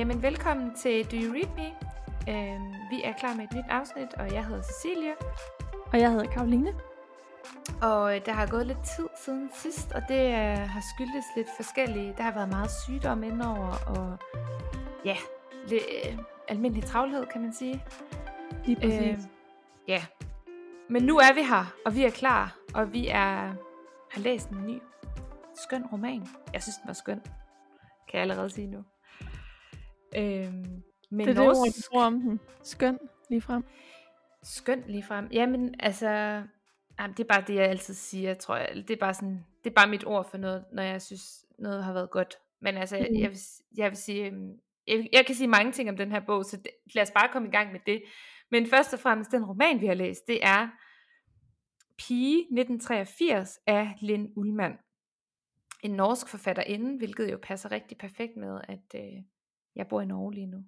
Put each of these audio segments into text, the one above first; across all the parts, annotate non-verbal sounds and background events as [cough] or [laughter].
Jamen, velkommen til Do You Read Me? Øhm, vi er klar med et nyt afsnit, og jeg hedder Cecilie. Og jeg hedder Karoline. Og øh, der har gået lidt tid siden sidst, og det øh, har skyldtes lidt forskellige. Der har været meget sygdom indover, og ja, lidt øh, almindelig travlhed, kan man sige. Lige præcis. Øh, ja. Men nu er vi her, og vi er klar, og vi er, har læst en ny skøn roman. Jeg synes, den var skøn. Kan jeg allerede sige nu. Øhm, med det er det ord, norsk- du om den. Skøn, lige frem. Skønt lige frem. Jamen, altså, jamen, det er bare det, jeg altid siger, tror jeg. Det er bare sådan, det er bare mit ord for noget, når jeg synes, noget har været godt. Men altså, mm. Mm. jeg, vil, jeg vil sige, øhm, jeg, jeg kan sige mange ting om den her bog, så det, lad os bare komme i gang med det. Men først og fremmest, den roman, vi har læst, det er Pige 1983 af Linn Ullmann. En norsk forfatterinde, hvilket jo passer rigtig perfekt med, at øh, jeg bor i Norge lige nu.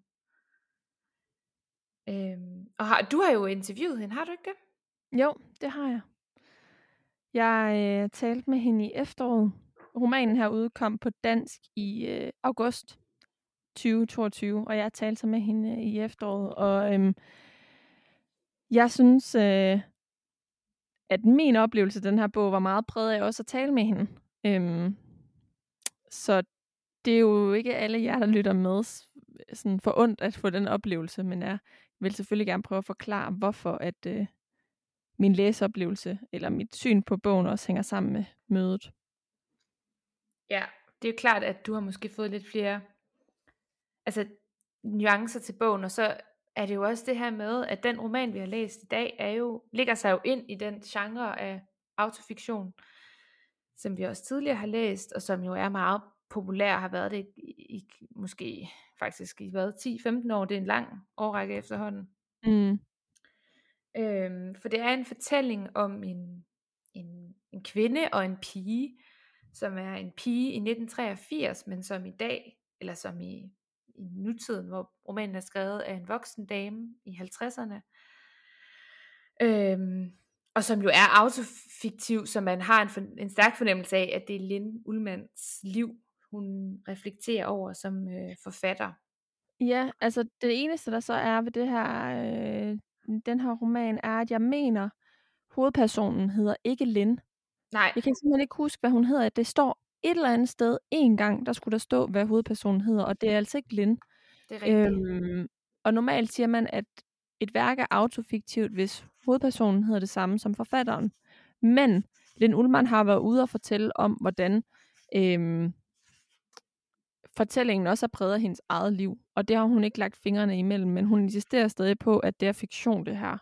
Øhm, og har, du har jo interviewet hende, har du ikke det? Jo, det har jeg. Jeg øh, talte med hende i efteråret. Romanen her udkom på dansk i øh, august 2022, og jeg talte så med hende øh, i efteråret. Og øhm, jeg synes, øh, at min oplevelse af den her bog var meget præget af også at tale med hende. Øhm, så det er jo ikke alle jer, der lytter med, sådan for ondt at få den oplevelse, men jeg vil selvfølgelig gerne prøve at forklare, hvorfor at øh, min læseoplevelse eller mit syn på bogen også hænger sammen med mødet. Ja, det er jo klart, at du har måske fået lidt flere altså, nuancer til bogen, og så er det jo også det her med, at den roman, vi har læst i dag, er jo, ligger sig jo ind i den genre af autofiktion, som vi også tidligere har læst, og som jo er meget populær, har været det i, i måske faktisk i hvad, 10-15 år, det er en lang årrække efterhånden. Mm. Øhm, for det er en fortælling om en, en, en kvinde og en pige, som er en pige i 1983, men som i dag, eller som i, i nutiden, hvor romanen er skrevet af en voksen dame i 50'erne, øhm, og som jo er autofiktiv, så man har en, for, en stærk fornemmelse af, at det er Linn Ullmanns liv, hun reflekterer over som øh, forfatter. Ja, altså det eneste, der så er ved det her, øh, den her roman, er, at jeg mener, hovedpersonen hedder ikke Lynn. Nej, Jeg kan simpelthen ikke huske, hvad hun hedder. Det står et eller andet sted en gang, der skulle der stå, hvad hovedpersonen hedder, og det er altså ikke Lynn. det er rigtigt. Øhm, og normalt siger man, at et værk er autofiktivt, hvis hovedpersonen hedder det samme som forfatteren. Men Linn Ullmann har været ude og fortælle om, hvordan øhm, fortællingen også er præget af hendes eget liv. Og det har hun ikke lagt fingrene imellem, men hun insisterer stadig på, at det er fiktion, det her.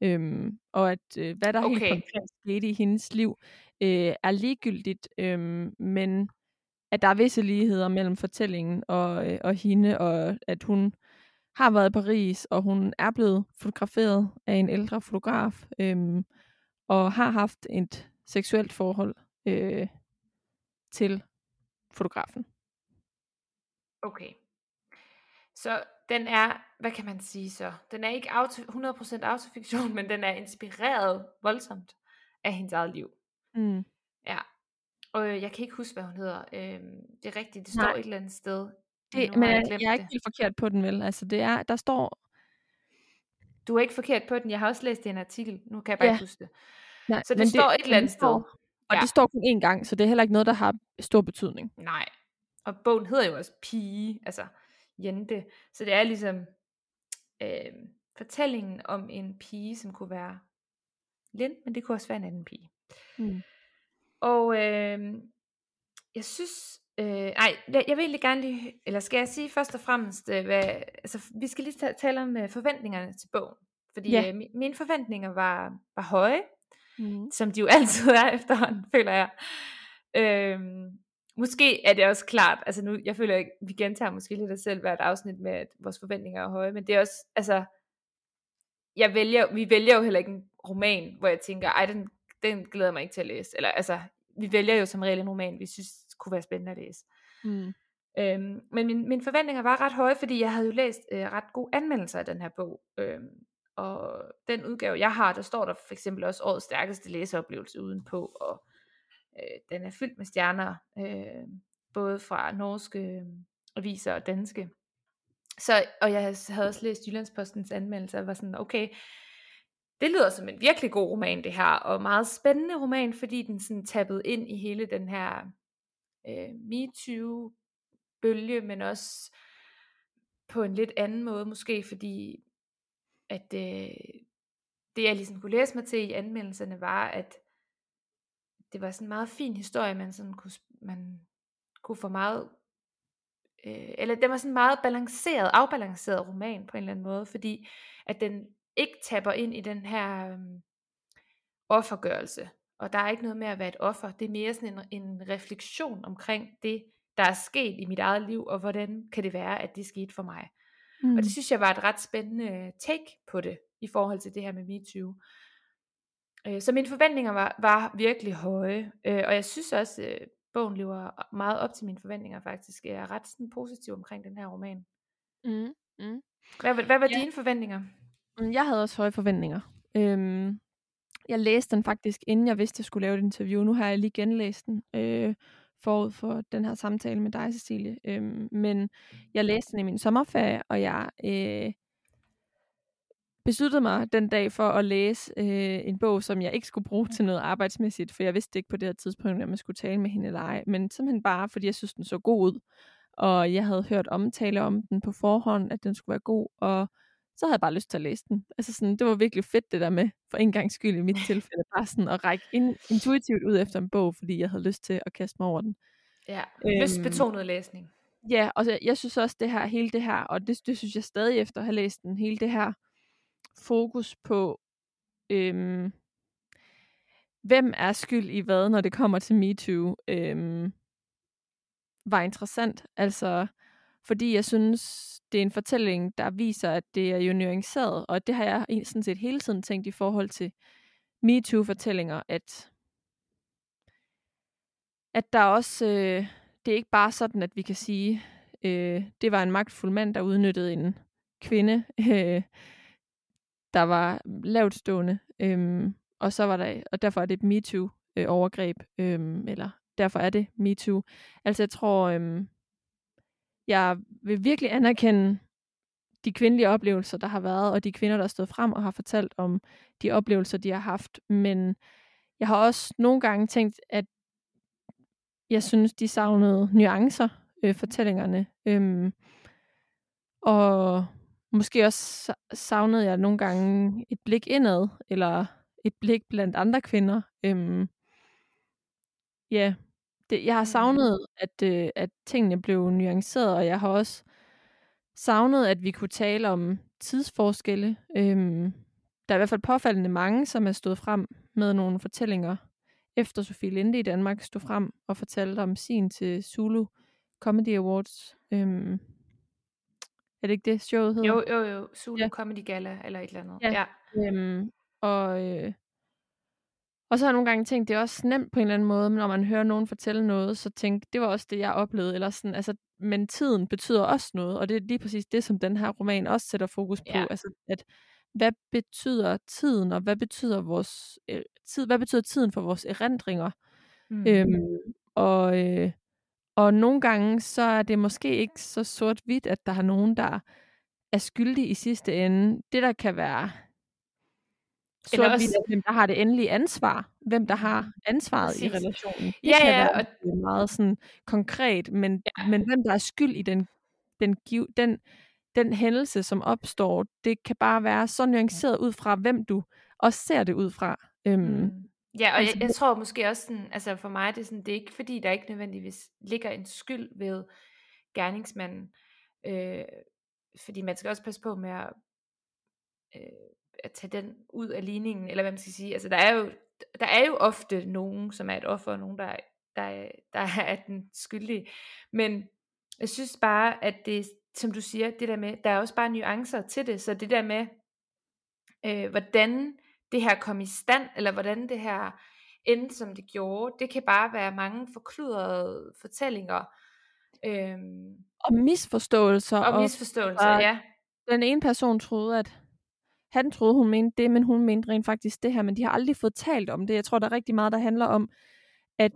Øhm, og at øh, hvad der okay. Helt konkret skete i hendes liv, øh, er ligegyldigt, øhm, men at der er visse ligheder mellem fortællingen og, øh, og hende, og at hun har været i Paris, og hun er blevet fotograferet af en ældre fotograf, øhm, og har haft et seksuelt forhold øh, til fotografen. Okay. Så den er, hvad kan man sige så? Den er ikke auto, 100% autofiktion, [laughs] men den er inspireret voldsomt af hendes eget liv. Mm. Ja. Og øh, jeg kan ikke huske, hvad hun hedder. Øhm, det er rigtigt, det Nej. står et eller andet sted. Det, men jeg, jeg er ikke helt forkert på den, vel? Altså, det er, der står... Du er ikke forkert på den. Jeg har også læst det en artikel. Nu kan jeg bare Ja. ikke huske det. Nej, Så det står et eller andet det sted. Og Ja. det står kun én gang, så det er heller ikke noget, der har stor betydning. Nej. Og bogen hedder jo også Pige, altså Jente. Så det er ligesom øh, fortællingen om en pige, som kunne være Lind, men det kunne også være en anden pige. Mm. Og øh, jeg synes, øh, ej, jeg jeg vil egentlig gerne lige, eller skal jeg sige først og fremmest, øh, hvad, altså vi skal lige ta- tale om øh, forventningerne til bogen. Fordi Ja. øh, mi- mine forventninger var, var høje, Mm. som de jo [laughs] altid er efterhånden, føler jeg. Øhm, måske er det også klart, altså nu, jeg føler ikke, vi gentager måske lidt os selv hvert afsnit med, at vores forventninger er høje, men det er også, altså, jeg vælger, vi vælger jo heller ikke en roman, hvor jeg tænker, ej, den, den glæder mig ikke til at læse, eller altså, vi vælger jo som regel en roman, vi synes kunne være spændende at læse. Mm. Øhm, men min, mine forventninger var ret høje, fordi jeg havde jo læst øh, ret gode anmeldelser af den her bog. Øhm, og den udgave, jeg har, der står der for eksempel også årets stærkeste læseoplevelse udenpå, og øh, den er fyldt med stjerner, øh, både fra norske øh, aviser og danske. Så, og jeg havde også læst Jyllandspostens anmeldelse, og var sådan, okay, det lyder som en virkelig god roman, det her, og meget spændende roman, fordi den sådan tappede ind i hele den her øh, MeToo-bølge, men også på en lidt anden måde måske, fordi at øh, det jeg ligesom kunne læse mig til i anmeldelserne var, at det var sådan en meget fin historie, man sådan kunne, man kunne få meget, øh, eller det var sådan en meget balanceret, afbalanceret roman på en eller anden måde, fordi at den ikke tapper ind i den her øh, offergørelse, og der er ikke noget med at være et offer, det er mere sådan en, en refleksion omkring det, der er sket i mit eget liv, og hvordan kan det være, at det skete for mig. Mm. Og det synes jeg var et ret spændende take på det, i forhold til det her med MeToo. Øh, så mine forventninger var, var virkelig høje, øh, og jeg synes også, at øh, bogen lever meget op til mine forventninger faktisk. Jeg er ret sådan positiv omkring den her roman. Mm. Mm. Hvad, hvad var ja. dine forventninger? Mm, jeg havde også høje forventninger. Øhm, jeg læste den faktisk, inden jeg vidste, at jeg skulle lave et interview. Nu har jeg lige genlæst den øh, forud for den her samtale med dig, Cecilie. Øhm, men jeg læste den i min sommerferie, og jeg øh, besluttede mig den dag for at læse øh, en bog, som jeg ikke skulle bruge til noget arbejdsmæssigt, for jeg vidste ikke på det her tidspunkt, om jeg skulle tale med hende eller ej, men simpelthen bare, fordi jeg synes, den så god ud, og jeg havde hørt omtale om den på forhånd, at den skulle være god, og så havde jeg bare lyst til at læse den. Altså sådan, det var virkelig fedt det der med, for en gang skyld i mit [laughs] tilfælde, bare sådan at række in, intuitivt ud efter en bog, fordi jeg havde lyst til at kaste mig over den. Ja, lystbetonet øhm, læsning. Ja, og så, jeg synes også det her, hele det her, og det, det synes jeg stadig efter at have læst den, hele det her fokus på, øhm, hvem er skyld i hvad, når det kommer til MeToo, øhm, var interessant. Altså, fordi jeg synes, det er en fortælling, der viser, at det er jo nuanceret, og det har jeg sådan set hele tiden tænkt i forhold til MeToo-fortællinger, at, at der også, øh, det er ikke bare sådan, at vi kan sige, øh, det var en magtfuld mand, der udnyttede en kvinde, øh, der var lavt stående, øhm, og så var der, og derfor er det et MeToo-overgreb, øh, øhm, eller derfor er det MeToo. Altså jeg tror, øhm, jeg vil virkelig anerkende de kvindelige oplevelser, der har været, og de kvinder, der har stået frem og har fortalt om de oplevelser, de har haft. Men jeg har også nogle gange tænkt, at jeg synes, de savnede nuancer, øh, fortællingerne. Øhm, og Måske også savnede jeg nogle gange et blik indad, eller et blik blandt andre kvinder. Øhm, ja, det, jeg har mm. savnet, at, øh, at tingene blev nuanceret, og jeg har også savnet, at vi kunne tale om tidsforskelle. Øhm, der er i hvert fald påfaldende mange, som er stået frem med nogle fortællinger, efter Sofie Linde i Danmark stod frem og fortalte om sin til Zulu Comedy Awards. Øhm, er det ikke det, showet hedder? Jo, jo, jo. Zulu ja. Comedy Gala, eller et eller andet. Ja. ja. Øhm, og, øh, og så har jeg nogle gange tænkt, det er også nemt på en eller anden måde, når man hører nogen fortælle noget, så tænk, det var også det, jeg oplevede. Eller sådan, altså, men tiden betyder også noget, og det er lige præcis det, som den her roman også sætter fokus på. Ja. Altså, at hvad betyder tiden, og hvad betyder vores øh, tid, hvad betyder tiden for vores erindringer? Mm. Øhm, og, øh, og nogle gange, så er det måske ikke så sort-hvidt, at der er nogen, der er skyldige i sidste ende. Det, der kan være sort også... er, hvem der har det endelige ansvar. Hvem der har ansvaret Præcis. i relationen. Det ja, kan ja, være og... meget sådan konkret, men, ja. men hvem der er skyld i den, den, den, den hændelse, som opstår, det kan bare være så nuanceret ud fra, hvem du også ser det ud fra. Øhm, mm. Ja, og altså, jeg, jeg tror måske også sådan, altså for mig det er sådan, det er ikke fordi, der ikke nødvendigvis ligger en skyld ved gerningsmanden, øh, fordi man skal også passe på med at, øh, at tage den ud af ligningen, eller hvad man skal sige, altså der er jo, der er jo ofte nogen, som er et offer, og nogen, der, der, der er den skyldige, men jeg synes bare, at det, som du siger, det der med, der er også bare nuancer til det, så det der med, øh, hvordan det her kom i stand, eller hvordan det her endte, som det gjorde. Det kan bare være mange forkludrede fortællinger. Øhm, og misforståelser. Og misforståelser, og, ja. Den ene person troede, at han troede, hun mente det, men hun mente rent faktisk det her, men de har aldrig fået talt om det. Jeg tror, der er rigtig meget, der handler om, at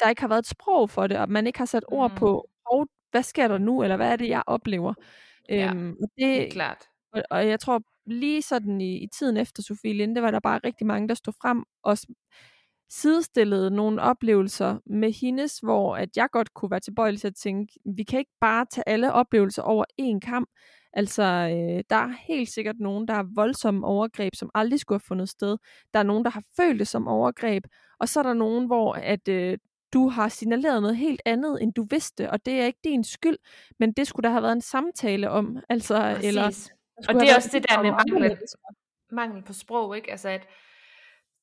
der ikke har været et sprog for det, og man ikke har sat ord mm. på, oh, hvad sker der nu, eller hvad er det, jeg oplever. Ja, øhm, og Helt det, klart. og, og jeg tror lige sådan i, i tiden efter Sofie Linde, var der bare rigtig mange, der stod frem og sidestillede nogle oplevelser med hendes, hvor at jeg godt kunne være tilbøjelig til at tænke, vi kan ikke bare tage alle oplevelser over en kamp. Altså, øh, der er helt sikkert nogen, der har voldsomme overgreb, som aldrig skulle have fundet sted. Der er nogen, der har følt det som overgreb. Og så er der nogen, hvor at, øh, du har signaleret noget helt andet, end du vidste, og det er ikke din skyld, men det skulle der have været en samtale om. Altså, Præcis. eller, og det er også det der med mangel, mangel på sprog, ikke? Altså at,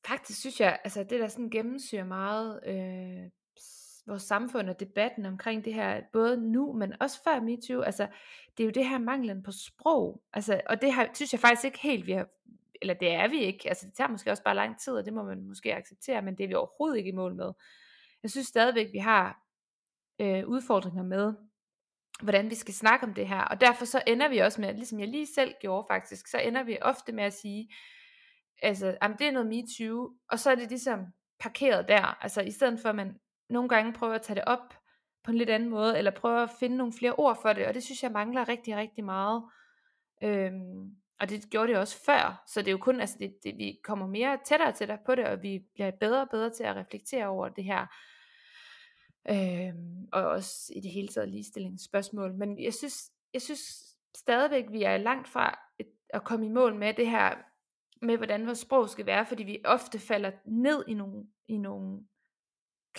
faktisk synes jeg, altså det der sådan gennemsyrer meget øh, vores samfund og debatten omkring det her, både nu, men også før MeToo, altså det er jo det her manglen på sprog, altså, og det her, synes jeg faktisk ikke helt, vi har, eller det er vi ikke, altså det tager måske også bare lang tid, og det må man måske acceptere, men det er vi overhovedet ikke i mål med. Jeg synes stadigvæk, vi har øh, udfordringer med, hvordan vi skal snakke om det her, og derfor så ender vi også med, ligesom jeg lige selv gjorde faktisk, så ender vi ofte med at sige, altså, jamen, det er noget MeToo, og så er det ligesom parkeret der, altså i stedet for at man nogle gange prøver at tage det op på en lidt anden måde, eller prøver at finde nogle flere ord for det, og det synes jeg mangler rigtig, rigtig meget. Øhm, og det gjorde det også før, så det er jo kun, altså det, det, vi kommer mere tættere og tættere på det, og vi bliver bedre og bedre til at reflektere over det her, øhm, og også i det hele taget ligestillingsspørgsmål. Men jeg synes, jeg synes stadigvæk, vi er langt fra et, at komme i mål med det her, med hvordan vores sprog skal være, fordi vi ofte falder ned i nogle, i nogle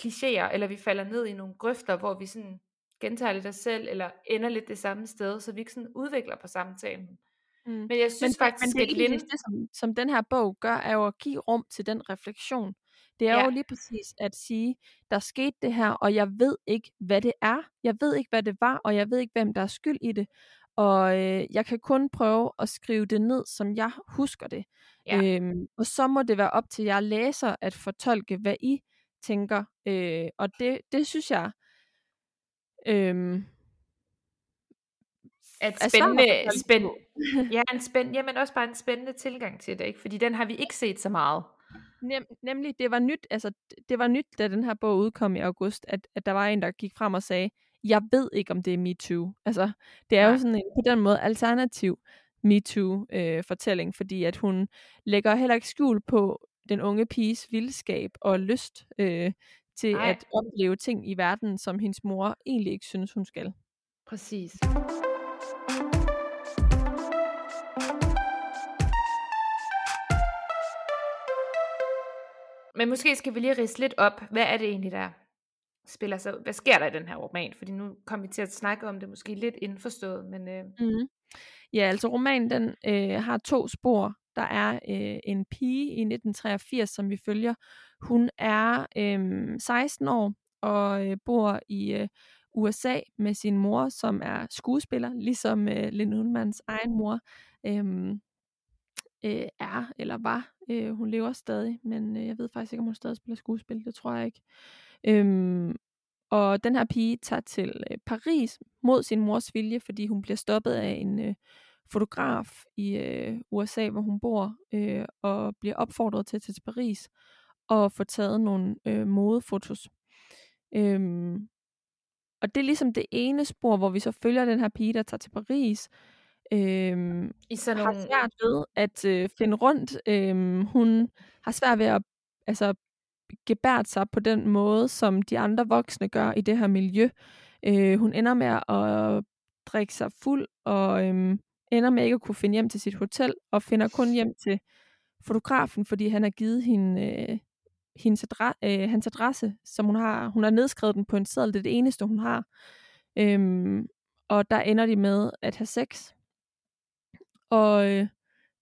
klichéer, eller vi falder ned i nogle grøfter, hvor vi sådan gentager lidt os selv, eller ender lidt det samme sted, så vi ikke sådan udvikler på samtalen. Mm. Men jeg synes men, faktisk, men det, at Linde... det, som, som den her bog gør, er jo at give rum til den refleksion. Det er Ja. jo lige præcis at sige, der skete det her, og jeg ved ikke, hvad det er. Jeg ved ikke, hvad det var, og jeg ved ikke, hvem der er skyld i det. Og øh, jeg kan kun prøve at skrive det ned, som jeg husker det. Ja. Øhm, og så må det være op til jer læser at fortolke, hvad I tænker. Øh, og det, det synes jeg øhm, at spændende, at fortolke spænd, på. [laughs] ja, en spænd, jamen også bare en spændende tilgang til det, ikke? fordi den har vi ikke set så meget. Nem, nemlig, det var nyt, altså, det var nyt, da den her bog udkom i august, at, at der var en, der gik frem og sagde, jeg ved ikke, om det er MeToo. Altså, det er Nej. jo sådan en, på den måde alternativ MeToo-fortælling, øh, fordi at hun lægger heller ikke skjul på den unge piges vildskab og lyst øh, til Nej. at opleve ting i verden, som hendes mor egentlig ikke synes, hun skal. Præcis. Men måske skal vi lige rise lidt op, hvad er det egentlig, der spiller sig ud? Hvad sker der i den her roman? Fordi nu kommer vi til at snakke om det måske lidt indforstået, men øh, Mm. Ja, altså romanen den øh, har to spor. Der er øh, en pige i 1983, som vi følger. Hun er øh, 16 år og øh, bor i øh, USA med sin mor, som er skuespiller, ligesom øh, Lynn Hundmans egen mor øh, øh, er eller var. Øh, hun lever stadig, men øh, jeg ved faktisk ikke, om hun stadig spiller skuespil. Det tror jeg ikke. Øhm, og den her pige tager til øh, Paris mod sin mors vilje, fordi hun bliver stoppet af en øh, fotograf i øh, USA, hvor hun bor, øh, og bliver opfordret til at tage til Paris og få taget nogle øh, modefotos. Øhm, og det er ligesom det ene spor, hvor vi så følger den her pige, der tager til Paris, øhm, i sådan har nogle... svært ved at øh, finde rundt. Øhm, hun har svært ved at altså, gebært sig på den måde, som de andre voksne gør i det her miljø. Øh, hun ender med at drikke sig fuld, og øhm, ender med ikke at kunne finde hjem til sit hotel, og finder kun hjem til fotografen, fordi han har givet hende øh, hendes adre- øh, hans adresse, som hun har. Hun har nedskrevet den på en seddel, det er det eneste, hun har. Øhm, og der ender de med at have sex. Og øh,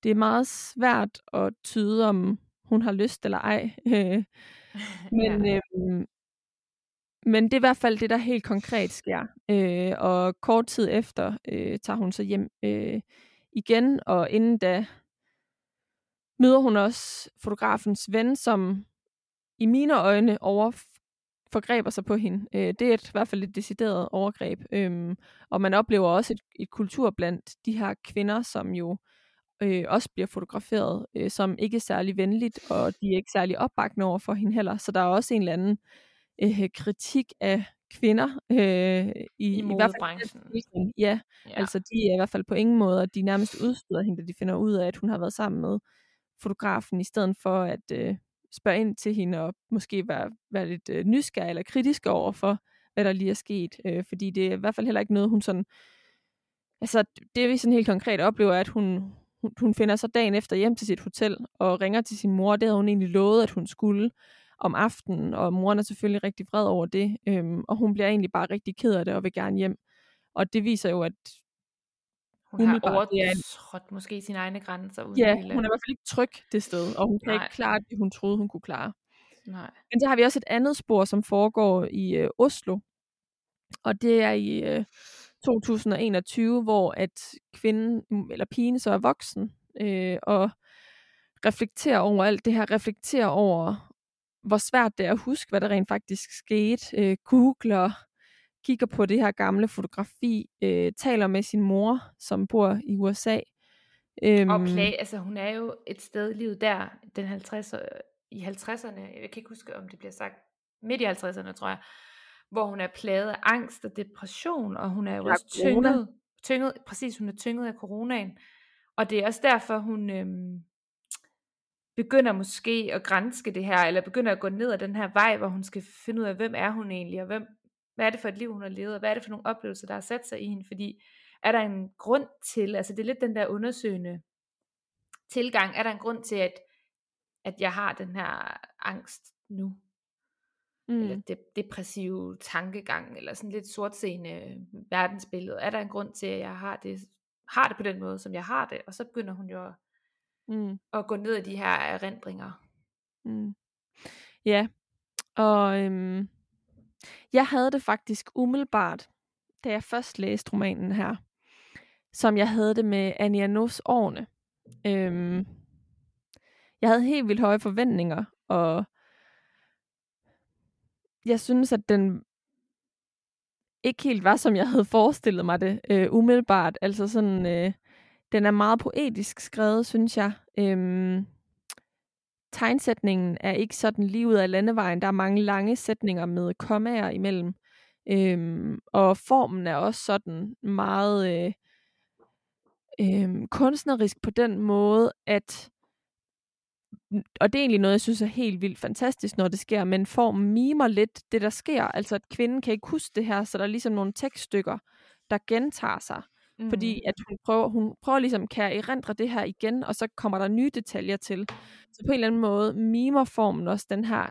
det er meget svært at tyde, om hun har lyst eller ej. Øh, [laughs] men, ja. øhm, men det er i hvert fald det, der helt konkret sker. Øh, og kort tid efter øh, tager hun så hjem øh, igen, og inden da møder hun også fotografens ven, som i mine øjne over forgreber sig på hende. Øh, det er et, i hvert fald et decideret overgreb. Øhm, og man oplever også et, et kultur blandt de her kvinder, som jo øh, også bliver fotograferet, øh, som ikke er særlig venligt, og de er ikke særlig opbakende over for hende heller. Så der er også en eller anden øh, kritik af kvinder. Øh, i, I i hvert fald modebranchen. Ja, Ja. altså de er i hvert fald på ingen måde, og de nærmest udstøder hende, da de finder ud af, at hun har været sammen med fotografen, i stedet for at øh, spørge ind til hende og måske være, være lidt øh, nysgerrig eller kritisk over for, hvad der lige er sket. Øh, fordi det er i hvert fald heller ikke noget, hun sådan... Altså, det vi sådan helt konkret oplever, er, at hun, hun, hun finder så dagen efter hjem til sit hotel og ringer til sin mor. Det havde hun egentlig lovet, at hun skulle om aftenen, og moren er selvfølgelig rigtig vred over det, øhm, og hun bliver egentlig bare rigtig ked af det og vil gerne hjem. Og det viser jo, at hun har umiddelbart, er en- overtrådt måske sine egne grænser. Uden ja, helt hun er i hvert fald ikke tryg det sted, og hun kan Nej. ikke klare det, hun troede, hun kunne klare. Nej. Men så har vi også et andet spor, som foregår i øh, Oslo, og det er i øh, 2021, hvor at kvinden, mm, eller pigen så er voksen, øh, og reflekterer over alt det her, reflekterer over, hvor svært det er at huske, hvad der rent faktisk skete, øh, googler, kigger på det her gamle fotografi, øh, taler med sin mor, som bor i USA. Øhm, Og play, altså hun er jo et sted i livet der, den 50, i 50'erne, jeg kan ikke huske, om det bliver sagt, midt i 50'erne, tror jeg, hvor hun er plaget af angst og depression, og hun er jo Ja, også tynget, tynget, præcis, hun er tynget af coronaen. Og det er også derfor, hun øhm, begynder måske at grænske det her, eller begynder at gå ned ad den her vej, hvor hun skal finde ud af, hvem er hun egentlig, og hvem, hvad er det for et liv, hun har levet, og hvad er det for nogle oplevelser, der har sat sig i hende, fordi er der en grund til, altså det er lidt den der undersøgende tilgang, er der en grund til, at, at jeg har den her angst nu, mm. eller mm, de, depressive tankegang, eller sådan lidt sortseende verdensbillede, er der en grund til, at jeg har det, har det på den måde, som jeg har det, og så begynder hun jo at, mm, at gå ned i de her erindringer. mm. Ja, og øhm, jeg havde det faktisk umiddelbart, da jeg først læste romanen her, som jeg havde det med Anja Nos årene. Øhm, jeg havde helt vildt høje forventninger, og jeg synes, at den ikke helt var, som jeg havde forestillet mig det øh, umiddelbart. Altså sådan, øh, den er meget poetisk skrevet, synes jeg. Øhm, tegnsætningen er ikke sådan lige ud af landevejen. Der er mange lange sætninger med kommaer imellem. Øhm, og formen er også sådan meget øh, øh, kunstnerisk på den måde, at og det er egentlig noget, jeg synes er helt vildt fantastisk, når det sker, men formen mimer lidt det, der sker. Altså, at kvinden kan ikke huske det her, så der er ligesom nogle tekststykker, der gentager sig. Mm. Fordi at hun prøver, hun prøver ligesom, kan jeg erindre det her igen, og så kommer der nye detaljer til. Så på en eller anden måde mimer formen også den her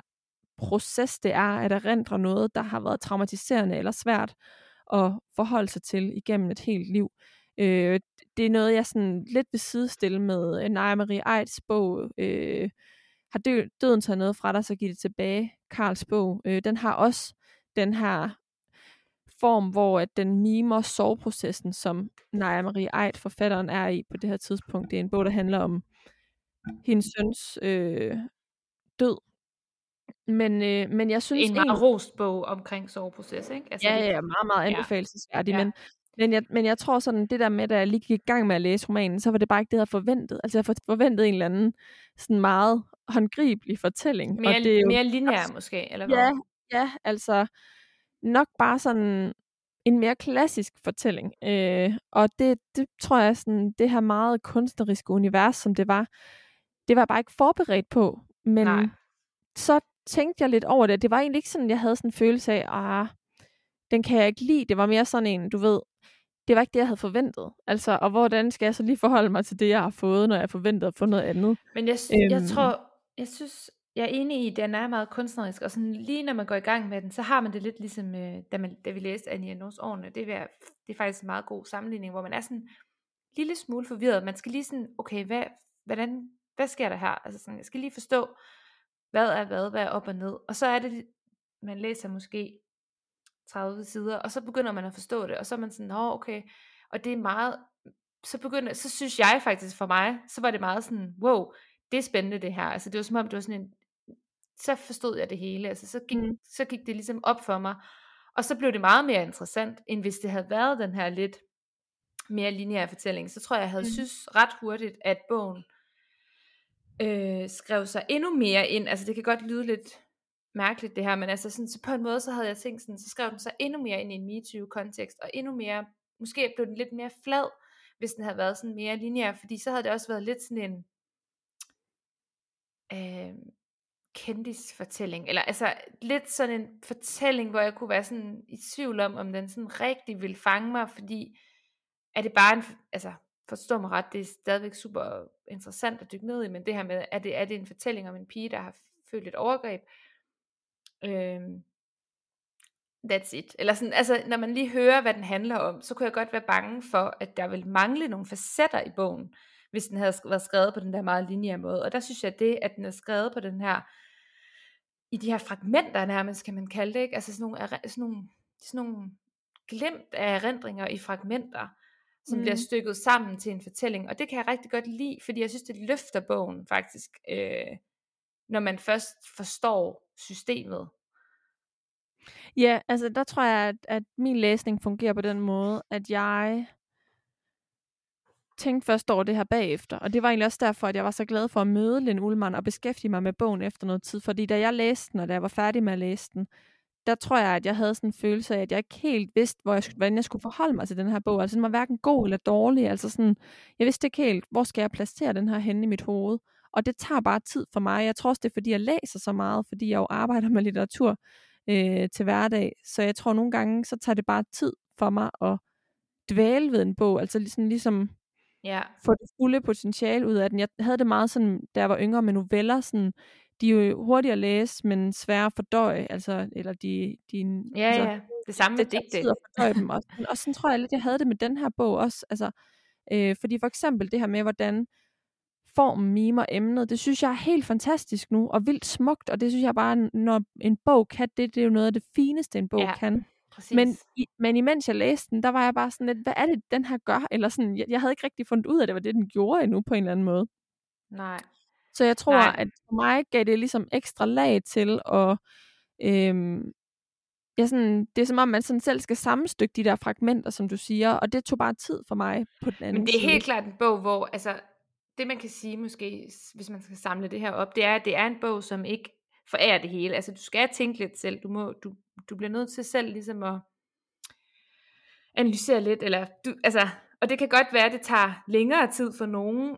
proces, det er at erindre noget, der har været traumatiserende eller svært at forholde sig til igennem et helt liv. Øh, det er noget, jeg sådan lidt vil sidestille med Naja Marie Eids bog, øh, Har dø- døden taget noget fra dig, så giv det tilbage, Karls bog. Øh, den har også den her form, hvor at den mimer soveprocessen, som Naja Marie Eid, forfatteren, er i på det her tidspunkt. Det er en bog, der handler om hendes søns øh, død. Men, øh, men jeg synes en meget egentlig... rost bog omkring soveproces, ikke? Altså, Ja, ja, meget, meget anbefalesværdig, Ja. men, men, jeg, men jeg tror sådan, det der med, da jeg lige gik i gang med at læse romanen, så var det bare ikke det, jeg havde forventet. Altså jeg havde forventet en eller anden sådan meget håndgribelig fortælling. mere, og det er jo, mere lineær måske, eller hvad? ja, ja, altså nok bare sådan en mere klassisk fortælling. Øh, og det, det tror jeg, sådan, det her meget kunstneriske univers, som det var, det var jeg bare ikke forberedt på. Men Nej. så tænkte jeg lidt over det. Det var egentlig ikke sådan, jeg havde sådan en følelse af, ah, den kan jeg ikke lide. Det var mere sådan en, du ved, det var ikke det, jeg havde forventet. Altså, og hvordan skal jeg så lige forholde mig til det, jeg har fået, når jeg forventede at få noget andet? Men jeg, øhm. jeg tror, jeg synes, jeg er enig i, at den er meget kunstnerisk, og sådan lige når man går i gang med den, så har man det lidt ligesom, øh, da, man, da vi læste Anja Nos årene, det, er, det er faktisk en meget god sammenligning, hvor man er sådan en lille smule forvirret. Man skal lige sådan, okay, hvad, hvordan, hvad sker der her? Altså sådan, jeg skal lige forstå, hvad er hvad, hvad er op og ned. Og så er det, man læser måske 30 sider, og så begynder man at forstå det, og så er man sådan, nå okay, og det er meget, så begynder, så synes jeg faktisk for mig, så var det meget sådan, wow, det er spændende det her, altså det var som om, det var sådan en, så forstod jeg det hele, altså så gik, Mm. så gik det ligesom op for mig, og så blev det meget mere interessant, end hvis det havde været den her lidt mere lineære fortælling, så tror jeg, jeg havde Mm. synes ret hurtigt, at bogen øh, skrev sig endnu mere ind, altså det kan godt lyde lidt mærkeligt det her, men altså sådan, så på en måde, så havde jeg tænkt sådan, så skrev den så endnu mere ind i en MeToo-kontekst, og endnu mere, måske blev den lidt mere flad, hvis den havde været sådan mere lineær, fordi så havde det også været lidt sådan en, øh, kendisfortælling, eller altså lidt sådan en fortælling, hvor jeg kunne være sådan i tvivl om, om den sådan rigtig ville fange mig, fordi er det bare en, altså forstå mig ret, det er stadigvæk super interessant at dykke ned i, men det her med, er det, er det en fortælling om en pige, der har følt et overgreb? Øhm, that's it. Eller sådan, altså, når man lige hører, hvad den handler om, så kunne jeg godt være bange for, at der vil mangle nogle facetter i bogen, hvis den havde været skrevet på den der meget lineære måde. Og der synes jeg, det, at den er skrevet på den her, i de her fragmenter nærmest, kan man kalde det, ikke? altså sådan nogle, sådan nogle, sådan nogle glimt af erindringer i fragmenter, som mm. bliver stykket sammen til en fortælling. Og det kan jeg rigtig godt lide, fordi jeg synes, det løfter bogen faktisk, øh, når man først forstår systemet. Ja, altså der tror jeg, at, at min læsning fungerer på den måde, at jeg tænkte først over det her bagefter. Og det var egentlig også derfor, at jeg var så glad for at møde Lene Ullmann og beskæftige mig med bogen efter noget tid. Fordi da jeg læste den, og da jeg var færdig med at læse den, der tror jeg, at jeg havde sådan en følelse af, at jeg ikke helt vidste, hvor jeg, hvordan jeg skulle forholde mig til den her bog. Altså den var hverken god eller dårlig. Altså sådan, jeg vidste ikke helt, hvor skal jeg placere den her henne i mit hoved. Og det tager bare tid for mig. Jeg tror også, det er, fordi jeg læser så meget, fordi jeg jo arbejder med litteratur øh, til hverdag. Så jeg tror nogle gange, så tager det bare tid for mig at dvæle ved en bog. Altså ligesom, ligesom ja. få det fulde potentiale ud af den. Jeg havde det meget sådan, da jeg var yngre med noveller, sådan, de er jo hurtige at læse, men svære at fordøje, altså, eller de, de ja, altså, ja, det samme med digte. at fordøje dem også. Og sådan tror jeg lidt, jeg havde det med den her bog også, altså, øh, fordi for eksempel det her med, hvordan formen mimer emnet, det synes jeg er helt fantastisk nu, og vildt smukt, og det synes jeg bare, når en bog kan det, det er jo noget af det fineste, en bog ja, kan. Præcis. Men, i, men imens jeg læste den, der var jeg bare sådan lidt, hvad er det, den her gør? Eller sådan, jeg, jeg havde ikke rigtig fundet ud af, det var det, den gjorde endnu på en eller anden måde. Nej. Så jeg tror, Nej. at for mig gav det ligesom ekstra lag til at... Øhm, ja, sådan, det er som om, man sådan selv skal sammenstykke de der fragmenter, som du siger, og det tog bare tid for mig på den anden Men det er side. helt klart en bog, hvor, altså, det man kan sige måske, hvis man skal samle det her op, det er, at det er en bog, som ikke forærer det hele. Altså, du skal tænke lidt selv. Du, må, du, du bliver nødt til selv ligesom at analysere lidt, eller du, altså, og det kan godt være, at det tager længere tid for nogen,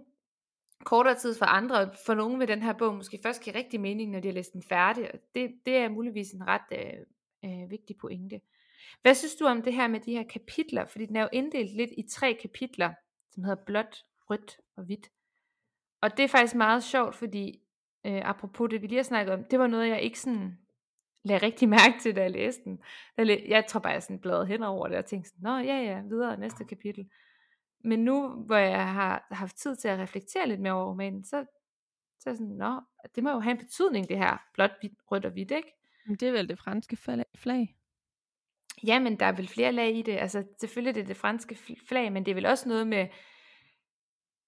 kortere tid for andre. For nogen vil den her bog måske først give rigtig mening, når de har læst den færdig. Og det, det er muligvis en ret øh, øh, vigtig pointe. Hvad synes du om det her med de her kapitler? Fordi den er jo inddelt lidt i tre kapitler, som hedder blåt, rødt og hvidt. Og det er faktisk meget sjovt, fordi øh, apropos det, vi lige har snakket om, det var noget, jeg ikke sådan lagde rigtig mærke til, da jeg læste den. Jeg tror bare, jeg sådan bladrede hen over det og tænkte sådan, nå ja, ja, videre, næste kapitel. Men nu, hvor jeg har haft tid til at reflektere lidt mere over romanen, så, så er jeg sådan, nå, det må jo have en betydning, det her, blot hvidt, rødt og hvidt, ikke? Men det er vel det franske flag? Ja, men der er vel flere lag i det. Altså, selvfølgelig er det det franske flag, men det er vel også noget med,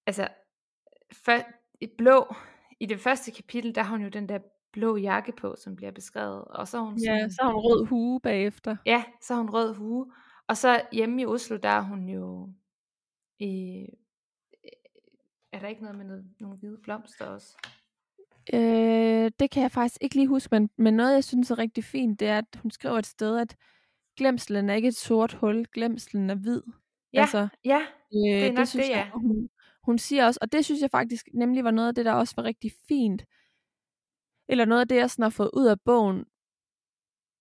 altså, for, et blå, i det første kapitel, der har hun jo den der blå jakke på, som bliver beskrevet. Og så har hun ja, så har hun rød hue bagefter. Ja, så har hun rød hue. Og så hjemme i Oslo, der er hun jo i, er der ikke noget med noget, nogle hvide blomster også? Øh, det kan jeg faktisk ikke lige huske, men, men noget, jeg synes er rigtig fint, det er, at hun skriver et sted, at glemselen er ikke et sort hul, glemselen er hvid. Ja, altså, ja det er øh, nok det, synes det ja. Jeg, hun, hun siger også, og det synes jeg faktisk nemlig var noget af det, der også var rigtig fint, eller noget af det, jeg sådan har fået ud af bogen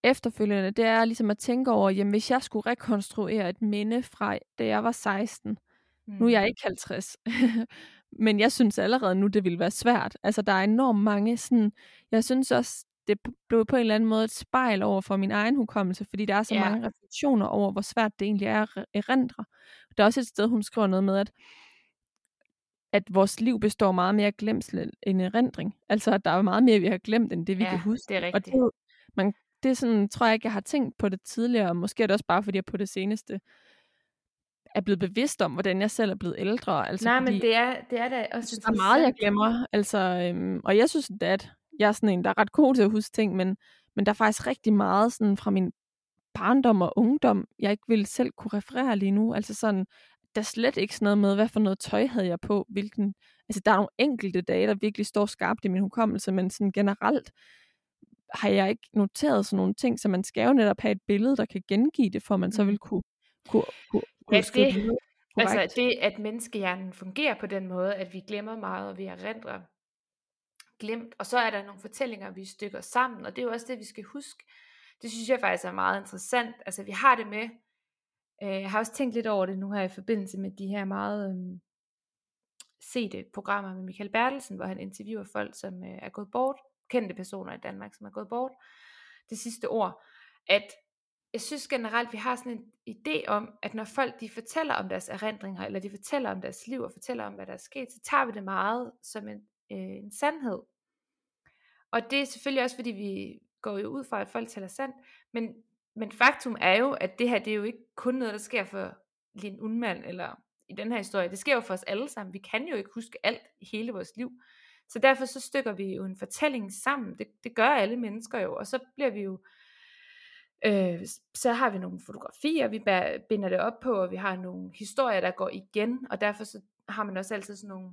efterfølgende, det er ligesom at tænke over, jamen hvis jeg skulle rekonstruere et minde fra, da jeg var 16, mm. nu er jeg mm. ikke 50, [laughs] men jeg synes allerede nu, det ville være svært. Altså der er enormt mange sådan, jeg synes også, det blev på en eller anden måde et spejl over for min egen hukommelse, fordi der er så yeah. mange refleksioner over, hvor svært det egentlig er at erindre. Der er også et sted, hun skriver noget med, at at vores liv består meget mere af glemsel end erindring. Altså, at der er meget mere, vi har glemt, end det, vi ja, kan huske. det er rigtigt. Og det, man, det er sådan, tror jeg ikke, jeg har tænkt på det tidligere, og måske er det også bare, fordi jeg på det seneste er blevet bevidst om, hvordan jeg selv er blevet ældre. Altså, Nej, men det er, det er da også synes, Der er meget, jeg glemmer. Altså, øhm, og jeg synes, at jeg er sådan en, der er ret god til at huske ting, men, men der er faktisk rigtig meget sådan fra min barndom og ungdom, jeg ikke ville selv kunne referere lige nu. Altså sådan, der er slet ikke sådan noget med, hvad for noget tøj havde jeg på, hvilken, altså der er nogle enkelte dage, der virkelig står skarpt i min hukommelse, men sådan generelt har jeg ikke noteret sådan nogle ting, så man skal jo netop have et billede, der kan gengive det, for man så Mm. vil kunne, kunne, kunne, kunne Ja, skrive det- det ned korrekt. Altså det, at menneskehjernen fungerer på den måde, at vi glemmer meget, og vi erindrer glemt, og så er der nogle fortællinger, vi stykker sammen, og det er jo også det, vi skal huske. Det synes jeg faktisk er meget interessant. Altså vi har det med, øh, jeg har også tænkt lidt over det nu her i forbindelse med de her meget øh, sete programmer med Michael Bertelsen, hvor han interviewer folk, som øh, er gået bort, kendte personer i Danmark, som er gået bort, det sidste år, at jeg synes generelt, vi har sådan en idé om, at når folk de fortæller om deres erindringer, eller de fortæller om deres liv, og fortæller om, hvad der er sket, så tager vi det meget som en, øh, en sandhed. Og det er selvfølgelig også, fordi vi går jo ud fra, at folk taler sandt, men, men faktum er jo, at det her, det er jo ikke kun noget, der sker for Lin Unmand, eller i den her historie, det sker jo for os alle sammen. Vi kan jo ikke huske alt i hele vores liv. Så derfor så stykker vi jo en fortælling sammen. Det, det gør alle mennesker jo, og så bliver vi jo Øh, så har vi nogle fotografier, vi bærer, binder det op på, og vi har nogle historier, der går igen, og derfor så har man også altid sådan nogle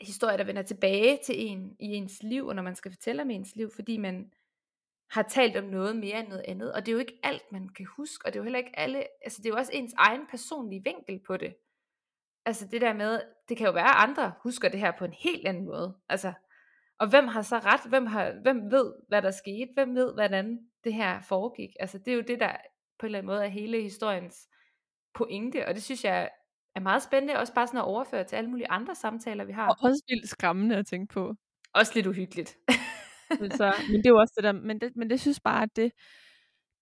historier, der vender tilbage til en i ens liv, og når man skal fortælle om ens liv, fordi man har talt om noget mere end noget andet, og det er jo ikke alt, man kan huske, og det er jo heller ikke alle, altså det er jo også ens egen personlige vinkel på det. Altså det der med, det kan jo være, at andre husker det her på en helt anden måde, altså, og hvem har så ret? Hvem, har, hvem ved, hvad der skete? Hvem ved, hvordan det her foregik? Altså, det er jo det, der på en eller anden måde er hele historiens pointe, og det synes jeg er meget spændende, også bare sådan at overføre til alle mulige andre samtaler, vi har. Og også vildt skræmmende at tænke på. Også lidt uhyggeligt. [laughs] Så, men det er jo også det der, men det, men det synes bare, at det,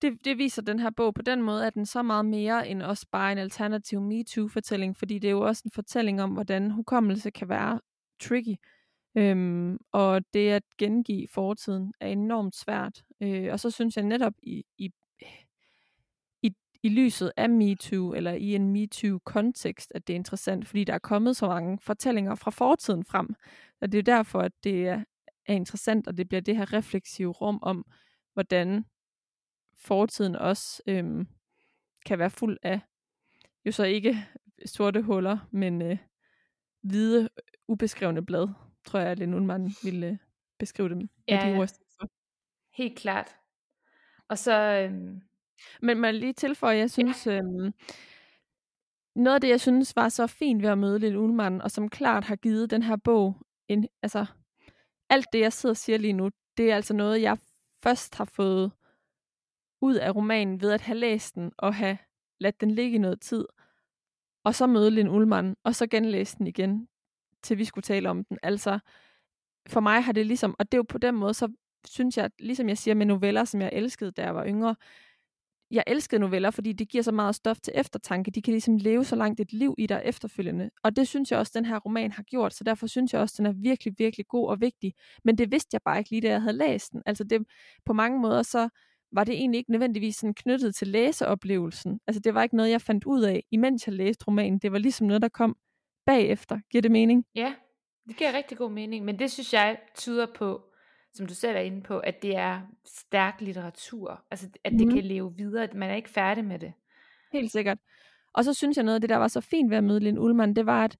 det, det viser den her bog på den måde, at den så meget mere end også bare en alternativ MeToo-fortælling, fordi det er jo også en fortælling om, hvordan hukommelse kan være tricky. Øhm, og det at gengive fortiden er enormt svært. Øh, og så synes jeg netop i, i, i, i lyset af MeToo, eller i en MeToo-kontekst, at det er interessant, fordi der er kommet så mange fortællinger fra fortiden frem. Og det er derfor, at det er, er interessant, og det bliver det her refleksive rum om, hvordan fortiden også øhm, kan være fuld af, jo så ikke sorte huller, men øh, hvide, ubeskrevne blad, tror jeg, at Lene ville øh, beskrive dem Ja, med de ord. Helt klart. Og så, øhm, Men jeg lige tilføje, jeg synes, ja. øhm, noget af det, jeg synes var så fint ved at møde Lille Ullmann, og som klart har givet den her bog, en, altså alt det, jeg sidder og siger lige nu, det er altså noget, jeg først har fået ud af romanen ved at have læst den, og have ladt den ligge i noget tid, og så møde Lin Ullmann, og så genlæse den igen, til vi skulle tale om den. Altså, for mig har det ligesom, og det er jo på den måde, så synes jeg, ligesom jeg siger med noveller, som jeg elskede, da jeg var yngre, jeg elskede noveller, fordi det giver så meget stof til eftertanke. De kan ligesom leve så langt et liv i dig efterfølgende. Og det synes jeg også, den her roman har gjort, så derfor synes jeg også, den er virkelig, virkelig god og vigtig. Men det vidste jeg bare ikke lige, da jeg havde læst den. Altså det, på mange måder, så var det egentlig ikke nødvendigvis sådan knyttet til læseoplevelsen. Altså det var ikke noget, jeg fandt ud af, imens jeg læste romanen. Det var ligesom noget, der kom bagefter. Giver det mening? ja, det giver rigtig god mening, men det synes jeg tyder på, som du selv er inde på, at det er stærk litteratur. Altså, at det Mhm. kan leve videre, at man er ikke færdig med det. Helt sikkert. Og så synes jeg noget af det, der var så fint ved at møde Linn Ullmann, det var, at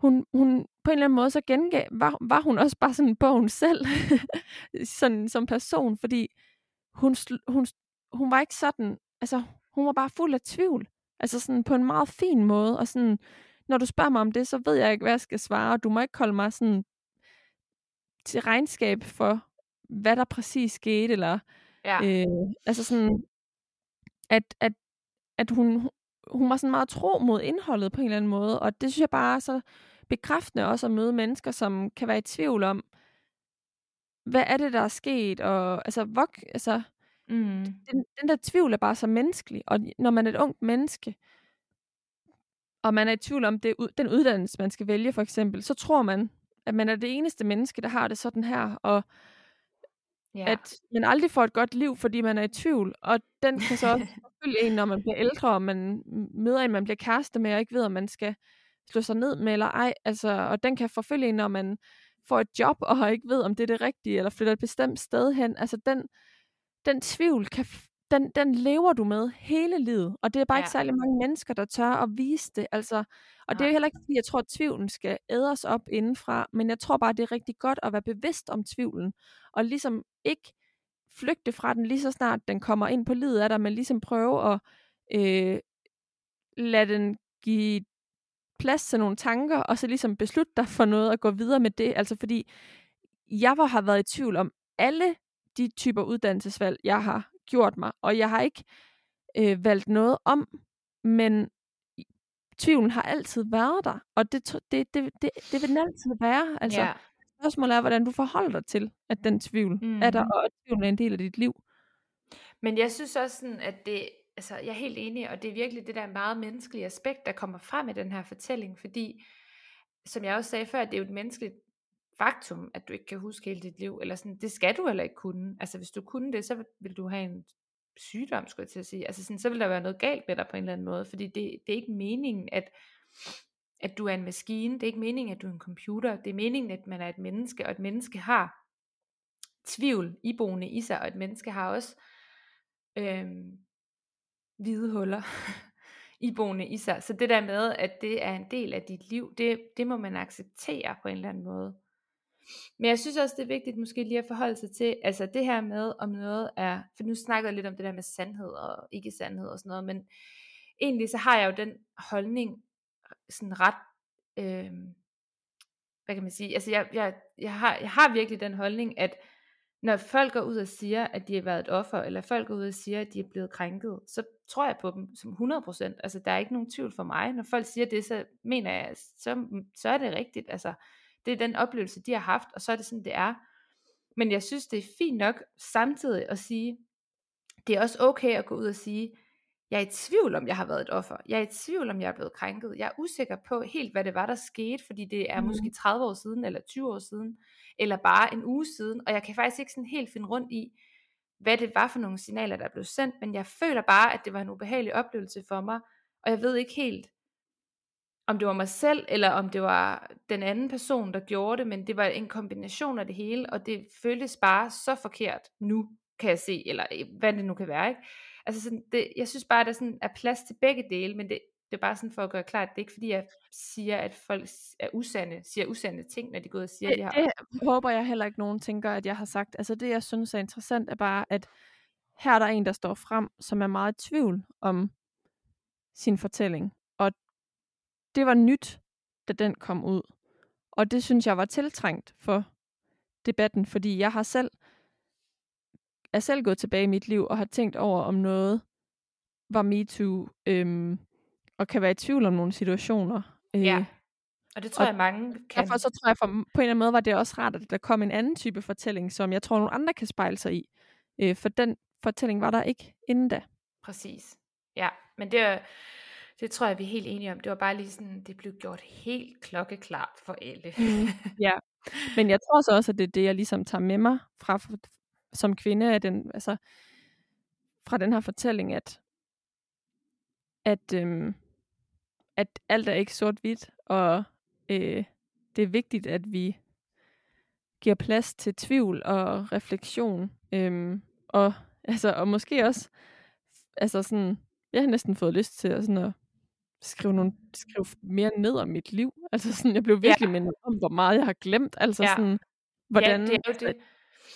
hun, hun på en eller anden måde så gengav, var, var hun også bare sådan bogen selv, [laughs] sådan som person, fordi hun, hun, hun var ikke sådan, altså hun var bare fuld af tvivl, altså sådan på en meget fin måde, og sådan, når du spørger mig om det, så ved jeg ikke, hvad jeg skal svare, og du må ikke holde mig sådan til regnskab for, hvad der præcis skete, eller Ja, Øh, altså sådan, at, at, at hun, hun var sådan meget tro mod indholdet på en eller anden måde, og det synes jeg bare er så bekræftende også at møde mennesker, som kan være i tvivl om, hvad er det, der er sket, og altså, hvor, altså mm. den, den der tvivl er bare så menneskelig, og når man er et ungt menneske, og man er i tvivl om det, den uddannelse, man skal vælge for eksempel, så tror man, at man er det eneste menneske, der har det sådan her, og ja. at man aldrig får et godt liv, fordi man er i tvivl. Og den kan så også [laughs] forfølge en, når man bliver ældre, og man møder en, man bliver kæreste med, og ikke ved, om man skal slå sig ned med eller ej. Altså, og den kan forfølge en, når man får et job, og ikke ved, om det er det rigtige, eller flytter et bestemt sted hen. Altså, den, den tvivl kan, den, den lever du med hele livet, og det er bare ja. Ikke særlig mange mennesker, der tør at vise det. Altså, og det er jo Nej. heller ikke, fordi jeg tror, at tvivlen skal æde os op indenfra, men jeg tror bare, det er rigtig godt at være bevidst om tvivlen, og ligesom ikke flygte fra den lige så snart den kommer ind på livet af dig, men ligesom prøve at øh, lade den give plads til nogle tanker, og så ligesom beslutte dig for noget og gå videre med det. Altså fordi jeg var, har været i tvivl om alle de typer uddannelsesvalg, jeg har gjort mig, og jeg har ikke øh, valgt noget om, men tvivlen har altid været der, og det, det, det, det, det vil den altid være. Altså, ja. spørgsmålet er, hvordan du forholder dig til, at den tvivl mm. er der, Mhm. og at tvivlen er en del af dit liv. Men jeg synes også sådan, at det, altså jeg er helt enig, og det er virkelig det der meget menneskelige aspekt, der kommer frem i den her fortælling, fordi, som jeg også sagde før, det er jo et menneskeligt faktum, at du ikke kan huske hele dit liv, eller sådan, det skal du heller ikke kunne. Altså hvis du kunne det, så vil du have en sygdom, skulle jeg til at sige. Altså sådan, så vil der være noget galt med dig på en eller anden måde, fordi det, det er ikke meningen, at, at du er en maskine, det er ikke meningen, at du er en computer, det er meningen, at man er et menneske, og et menneske har tvivl iboende i sig, og et menneske har også øhm, hvide huller [laughs] iboende i sig. Så det der med, at det er en del af dit liv, det, det må man acceptere på en eller anden måde. Men jeg synes også, det er vigtigt måske lige at forholde sig til, altså det her med, om noget er, for nu snakker jeg lidt om det der med sandhed og ikke sandhed og sådan noget, men egentlig så har jeg jo den holdning, sådan ret, øh, hvad kan man sige, altså jeg, jeg, jeg, har, jeg har virkelig den holdning, at når folk går ud og siger, at de har været et offer, eller folk går ud og siger, at de er blevet krænket, så tror jeg på dem som 100%. Altså der er ikke nogen tvivl for mig. Når folk siger det, så mener jeg, så, så er det rigtigt. Altså det er den oplevelse, de har haft, og så er det sådan, det er. Men jeg synes, det er fint nok samtidig at sige, det er også okay at gå ud og sige, jeg er i tvivl om, jeg har været et offer. Jeg er i tvivl om, jeg er blevet krænket. Jeg er usikker på helt, hvad det var, der skete, fordi det er mm. måske 30 år siden, eller 20 år siden, eller bare en uge siden, og jeg kan faktisk ikke sådan helt finde rundt i, hvad det var for nogle signaler, der blev sendt, men jeg føler bare, at det var en ubehagelig oplevelse for mig, og jeg ved ikke helt, om det var mig selv, eller om det var den anden person, der gjorde det, men det var en kombination af det hele, og det føltes bare så forkert nu, kan jeg se, eller hvad det nu kan være, ikke? Altså sådan, det, jeg synes bare, at der sådan er plads til begge dele, men det, det er bare sådan for at gøre klart, det er ikke fordi, jeg siger, at folk er usande, siger usande ting, når de går ud og siger, det, de har... Det håber jeg heller ikke, nogen tænker, at jeg har sagt. Altså det, jeg synes er interessant, er bare, at her er der en, der står frem, som er meget i tvivl om sin fortælling. Det var nyt, da den kom ud. Og det synes jeg var tiltrængt for debatten, fordi jeg har selv er selv gået tilbage i mit liv og har tænkt over, om noget var MeToo, øhm, og kan være i tvivl om nogle situationer. Øh, ja, og det tror og jeg mange kan. Derfor så tror jeg, for, på en eller anden måde var det også rart, at der kom en anden type fortælling, som jeg tror, nogle andre kan spejle sig i. Øh, for den fortælling var der ikke inden da. Præcis. Ja, men det, det tror jeg, vi er helt enige om. Det var bare lige sådan, det blev gjort helt klokkeklart for alle. Mm, ja, men jeg tror så også, at det er det, jeg ligesom tager med mig fra, som kvinde af den, altså, fra den her fortælling, at, at, øhm, at alt er ikke sort-hvidt, og øh, det er vigtigt, at vi giver plads til tvivl og refleksion, øhm, og, altså, og måske også, altså sådan, jeg har næsten fået lyst til at, sådan at skrive, nogle, skrive mere ned om mit liv, [laughs] altså sådan, jeg blev virkelig ja. mindet om, hvor meget jeg har glemt, altså ja. sådan, hvordan, ja, det er jo det.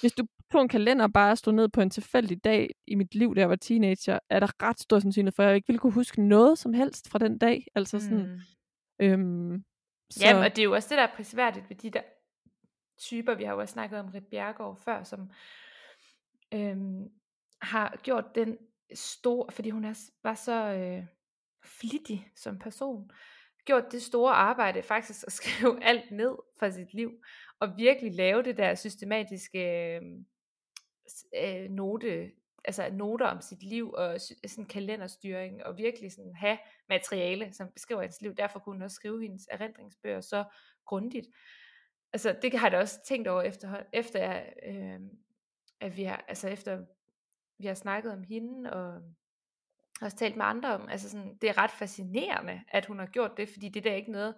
hvis du på en kalender bare stod ned på en tilfældig dag i mit liv, da jeg var teenager, er der ret stor sandsynlighed for, at jeg ikke ville kunne huske noget som helst fra den dag. Altså sådan, mm. øhm, så... Jamen, og det er jo også det, der er prisværdigt ved de der typer. Vi har jo også snakket om Rit Bjergård før, som øhm, har gjort den store, fordi hun er, var så øh, flittig som person, gjort det store arbejde faktisk at [laughs] skrive alt ned fra sit liv, og virkelig lave det der systematiske øhm, øh, note, altså noter om sit liv, og sådan kalenderstyring, og virkelig sådan have materiale, som beskriver hendes liv. Derfor kunne hun også skrive hendes erindringsbøger så grundigt. Altså det har jeg da også tænkt over efter, efter øh, at vi har, altså efter vi har snakket om hende, og også talt med andre om, altså sådan, det er ret fascinerende, at hun har gjort det, fordi det der er ikke noget,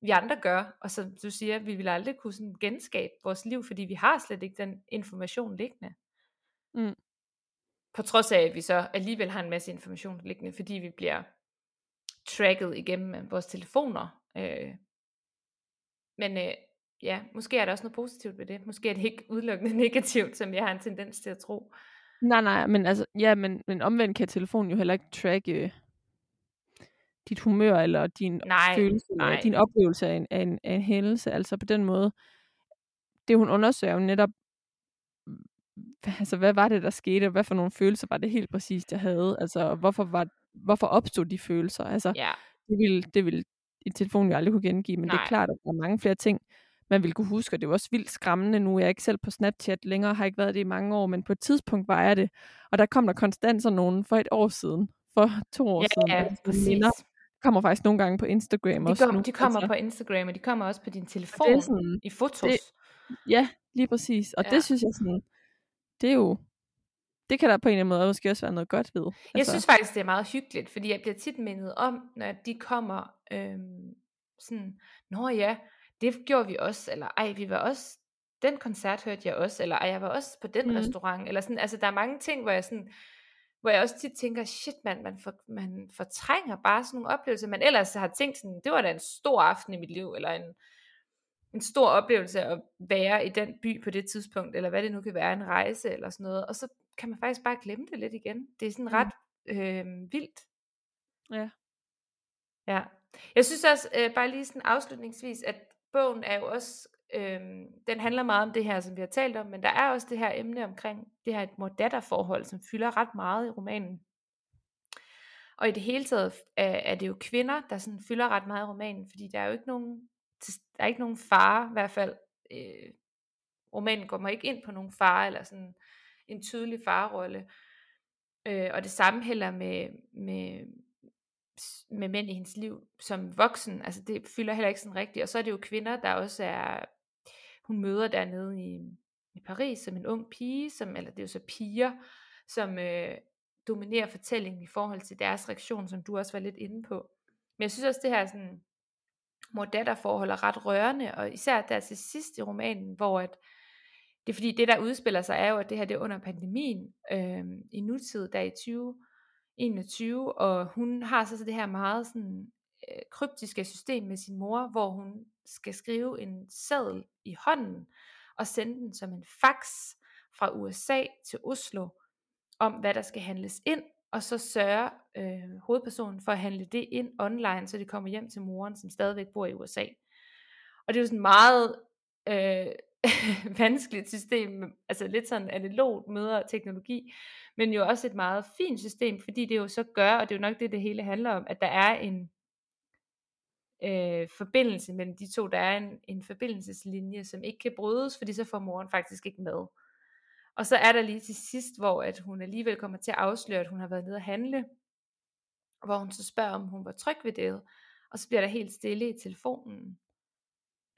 vi andre gør, og som du siger, vi vil aldrig kunne sådan genskabe vores liv, fordi vi har slet ikke den information liggende. Mm. på trods af, at vi så alligevel har en masse information liggende, fordi vi bliver tracket igennem øh, vores telefoner. Øh, men øh, ja, måske er der også noget positivt ved det. Måske er det ikke udelukkende [laughs] negativt, som jeg har en tendens til at tro. Nej, nej, men altså, ja, men, men omvendt kan telefonen jo heller ikke tracke øh, dit humør, eller din Nej, følelse, eller nej. din oplevelse af en, af, en, af en hændelse. Altså på den måde, det hun undersøger jo netop, altså hvad var det, der skete, og hvad for nogle følelser var det helt præcist, jeg havde? Altså, hvorfor, var, hvorfor opstod de følelser? Altså, Ja, det ville, det ville en telefon jo aldrig kunne gengive, men det Nej. er klart, at der er mange flere ting, man ville kunne huske, og det jo også vildt skræmmende nu. Jeg er ikke selv på Snapchat længere, har ikke været det i mange år, men på et tidspunkt var jeg det, og der kom der konstant sådan nogen for et år siden, for to år ja, siden. ja præcis. minder kommer faktisk nogle gange på Instagram De, også kom, nu. de kommer altså, på Instagram, og de kommer også på din det telefon er sådan, i fotos. det- ja, lige præcis. Og Ja. det synes jeg sådan, det er jo, det kan der på en eller anden måde måske også være noget godt ved. Altså, Jeg synes faktisk, det er meget hyggeligt, fordi jeg bliver tit mindet om, når de kommer øhm, sådan, Nå ja, det gjorde vi også, eller ej, vi var også, den koncert hørte jeg også, eller ej, jeg var også på den mm. restaurant, eller sådan, altså der er mange ting, hvor jeg sådan, hvor jeg også tit tænker, shit mand, man, for, man fortrænger bare sådan nogle oplevelser, man ellers har tænkt sådan, det var da en stor aften i mit liv, eller en, en stor oplevelse at være i den by på det tidspunkt, eller hvad det nu kan være, en rejse eller sådan noget, og så kan man faktisk bare glemme det lidt igen. Det er sådan Mm. ret øh, vildt. Ja. Ja. Jeg synes også, øh, bare lige sådan afslutningsvis, at bogen er jo også, øh, den handler meget om det her, som vi har talt om, men der er også det her emne omkring det her mor-datter-forhold, som fylder ret meget i romanen. Og i det hele taget er, er det jo kvinder, der sådan fylder ret meget i romanen, fordi der er jo ikke nogen, der er ikke nogen far, i hvert fald, øh, romanen kommer ikke ind på nogen far, eller sådan en tydelig farrolle. Øh, og det samme heller med, med, med mænd i hendes liv som voksen. Altså det fylder heller ikke sådan rigtigt. Og så er det jo kvinder, der også er, hun møder dernede i, i Paris som en ung pige, som, eller det er jo så piger, som øh, dominerer fortællingen i forhold til deres reaktion, som du også var lidt inde på. Men jeg synes også, det her sådan, mor-datter forhold er ret rørende, og især der til sidst i romanen, hvor at, det er fordi, det der udspiller sig, er jo, at det her det er under pandemien, øh, i nutid, der i 20, 21, og hun har så det her meget sådan, øh, kryptiske system med sin mor, hvor hun skal skrive en seddel i hånden, og sende den som en fax fra USA til Oslo, om hvad der skal handles ind, og så sørger øh, hovedpersonen for at handle det ind online, så det kommer hjem til moren, som stadigvæk bor i USA. Og det er jo sådan meget øh, [laughs] vanskeligt system, altså lidt sådan analogt møder teknologi, men jo også et meget fint system, fordi det jo så gør, og det er jo nok det, det hele handler om, at der er en øh, forbindelse mellem de to, der er en, en forbindelseslinje, som ikke kan brydes, fordi så får moren faktisk ikke med. Og så er der lige til sidst, hvor at hun alligevel kommer til at afsløre, at hun har været nede at handle, hvor hun så spørger, om hun var tryg ved det, og så bliver der helt stille i telefonen.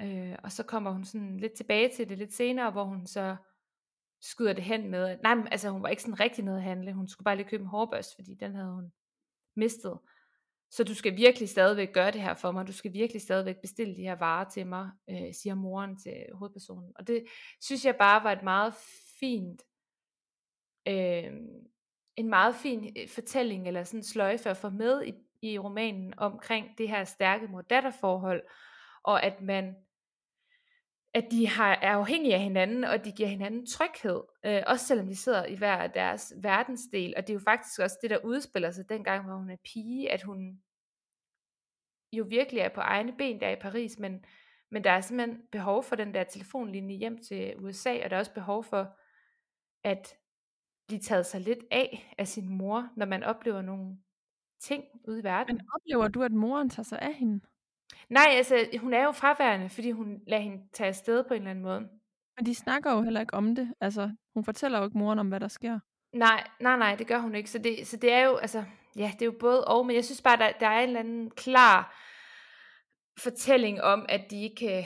Øh, og så kommer hun sådan lidt tilbage til det lidt senere, hvor hun så skyder det hen med, at nej, men, altså hun var ikke sådan rigtig nede at handle, hun skulle bare lige købe en hårbørst, fordi den havde hun mistet. Så du skal virkelig stadigvæk gøre det her for mig, du skal virkelig stadigvæk bestille de her varer til mig, øh, siger moren til hovedpersonen. Og det synes jeg bare var et meget fint, øh, en meget fin øh, fortælling, eller sådan sløjfe at få med i, i romanen omkring det her stærke mor-datter-forhold, og at man at de har, er afhængige af hinanden, og de giver hinanden tryghed, øh, også selvom de sidder i hver deres verdensdel, og det er jo faktisk også det, der udspiller sig dengang, hvor hun er pige, at hun jo virkelig er på egne ben der i Paris, men, men der er simpelthen behov for den der telefonlinje hjem til USA, og der er også behov for at blive taget sig lidt af af sin mor, når man oplever nogle ting ude i verden. Men oplever du, at moren tager sig af hende? Nej, altså hun er jo fraværende, fordi hun lader hende tage afsted på en eller anden måde. Men de snakker jo heller ikke om det. Altså, hun fortæller jo ikke moren om, hvad der sker. Nej, nej, nej, det gør hun ikke. Så det, så det er jo, altså, ja, det er jo både og, men jeg synes bare, der, der er en eller anden klar fortælling om, at de ikke kan,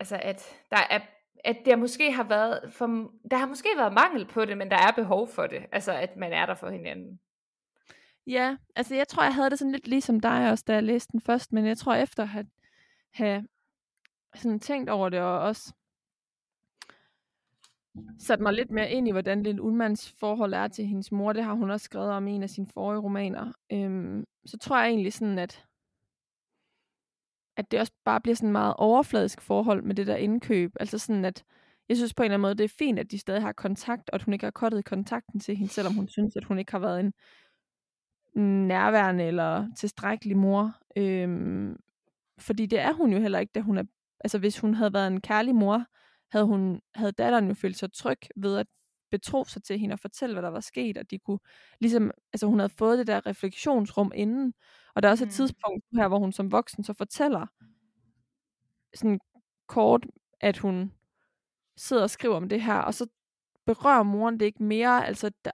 altså, at der er, at der måske har været, for, der har måske været mangel på det, men der er behov for det. Altså, at man er der for hinanden. Ja, altså jeg tror, jeg havde det sådan lidt ligesom dig også, da jeg læste den først, men jeg tror efter at have, have sådan tænkt over det, og også sat mig lidt mere ind i, hvordan Lille Ullmanns forhold er til hendes mor. Det har hun også skrevet om i en af sine forrige romaner. Øhm, så tror jeg egentlig sådan, at, at det også bare bliver sådan meget overfladisk forhold med det der indkøb. Altså sådan, at jeg synes på en eller anden måde, det er fint, at de stadig har kontakt, og at hun ikke har kottet kontakten til hende, selvom hun synes, at hun ikke har været en nærværende eller tilstrækkelig mor. Øhm, fordi det er hun jo heller ikke, da hun er... Altså hvis hun havde været en kærlig mor, havde, hun, havde datteren jo følt sig tryg ved at betro sig til hende og fortælle, hvad der var sket, og de kunne ligesom, altså hun havde fået det der refleksionsrum inden, og der er også et mm. tidspunkt her, hvor hun som voksen så fortæller sådan kort, at hun sidder og skriver om det her, og så berører moren det ikke mere, altså der,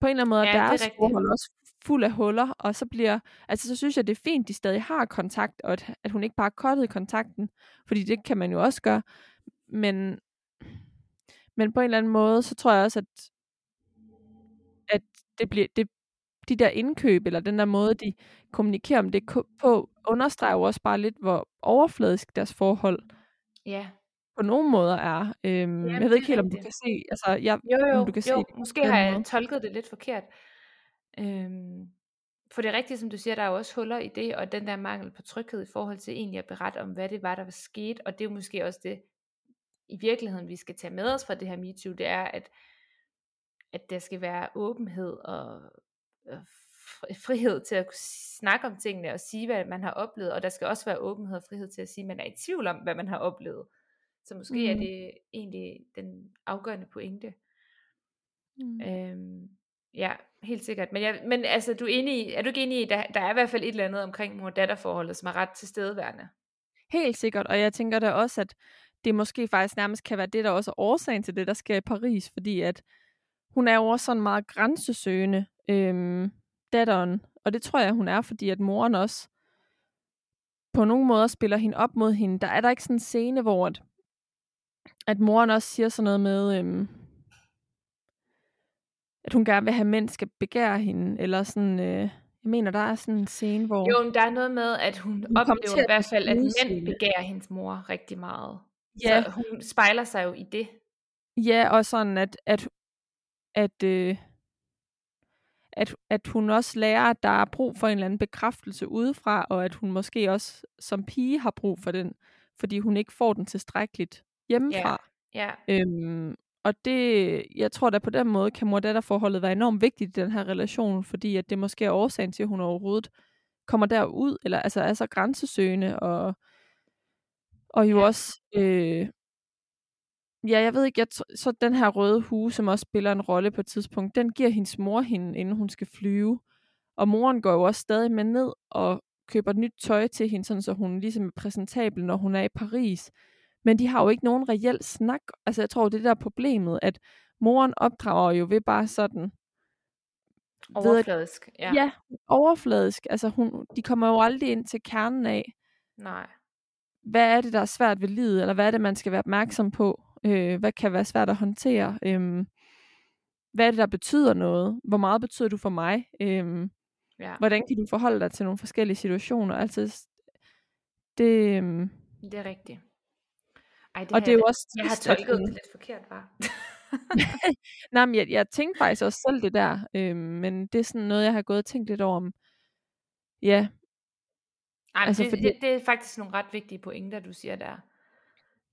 på en eller anden måde, ja, deres forhold også fuld af huller, og så bliver, altså så synes jeg, det er fint, de stadig har kontakt, og at, at hun ikke bare har kottet kontakten, fordi det kan man jo også gøre, men, men på en eller anden måde, så tror jeg også, at, at det bliver, det, de der indkøb, eller den der måde, de kommunikerer om det på, understreger jo også bare lidt, hvor overfladisk deres forhold ja. på nogle måder er. Øhm, ja, jeg ved ikke helt, om du kan se, altså, jeg, jo, jo, om du kan jo, se måske har jeg tolket det lidt forkert. Øhm, for det er rigtigt, som du siger, der er jo også huller i det, og den der mangel på tryghed i forhold til egentlig at berette om, hvad det var, der var sket, og det er jo måske også det, i virkeligheden, vi skal tage med os fra det her MeToo, det er, at, at der skal være åbenhed og, og frihed til at kunne snakke om tingene og sige, hvad man har oplevet, og der skal også være åbenhed og frihed til at sige, at man er i tvivl om, hvad man har oplevet. Så måske mm. er det egentlig den afgørende pointe. Mm. Øhm, ja, helt sikkert. Men, jeg, men altså, du er, enig i, er du ikke enig i, der, der er i hvert fald et eller andet omkring mor-datter-forholdet, som er ret tilstedeværende? Helt sikkert, og jeg tænker da også, at det måske faktisk nærmest kan være det, der også er årsagen til det, der sker i Paris, fordi at hun er jo også sådan meget grænsesøgende, øhm, datteren, og det tror jeg, hun er, fordi at moren også på nogle måder spiller hende op mod hende. Der er der ikke sådan en scene, hvor at, at moren også siger sådan noget med, øhm, at hun gerne vil have mænd skal begære hende, eller sådan, øh, jeg mener, der er sådan en scene, hvor... Jo, men der er noget med, at hun, hun oplever i hvert fald, at mænd begærer hendes mor rigtig meget. Ja. Så hun spejler sig jo i det. Ja, og sådan, at, at, at, øh, at, at hun også lærer, at der er brug for en eller anden bekræftelse udefra, og at hun måske også som pige har brug for den, fordi hun ikke får den tilstrækkeligt hjemmefra. Ja. ja. Øhm, og det, jeg tror da på den måde, kan mor forholdet være enormt vigtigt i den her relation, fordi at det måske er årsagen til, at hun overhovedet kommer derud, eller altså er så grænsesøgende, og, og jo ja. også, øh, ja, jeg ved ikke, jeg så den her røde hue, som også spiller en rolle på et tidspunkt, den giver hendes mor hende, inden hun skal flyve. Og moren går jo også stadig med ned og køber nyt tøj til hende, sådan så hun ligesom er præsentabel, når hun er i Paris. Men de har jo ikke nogen reel snak. Altså jeg tror, det er der problemet, at moren opdrager jo ved bare sådan... Overfladisk, ja. Ja, overfladisk. Altså hun, de kommer jo aldrig ind til kernen af, Nej. hvad er det, der er svært ved livet, eller hvad er det, man skal være opmærksom på? Øh, hvad kan være svært at håndtere? Øh, hvad er det, der betyder noget? Hvor meget betyder du for mig? Øh, ja. Hvordan kan du forholde dig til nogle forskellige situationer? Altså, det... Øh, det er rigtigt. Ej, det og det er jo også... Jeg har tolket det lidt forkert, var. [laughs] Nej, men jeg, jeg tænkte faktisk også selv det der, øh, men det er sådan noget, jeg har gået og tænkt lidt over om. Ja. Ej, altså, det, fordi... det, det er faktisk nogle ret vigtige pointer, du siger der.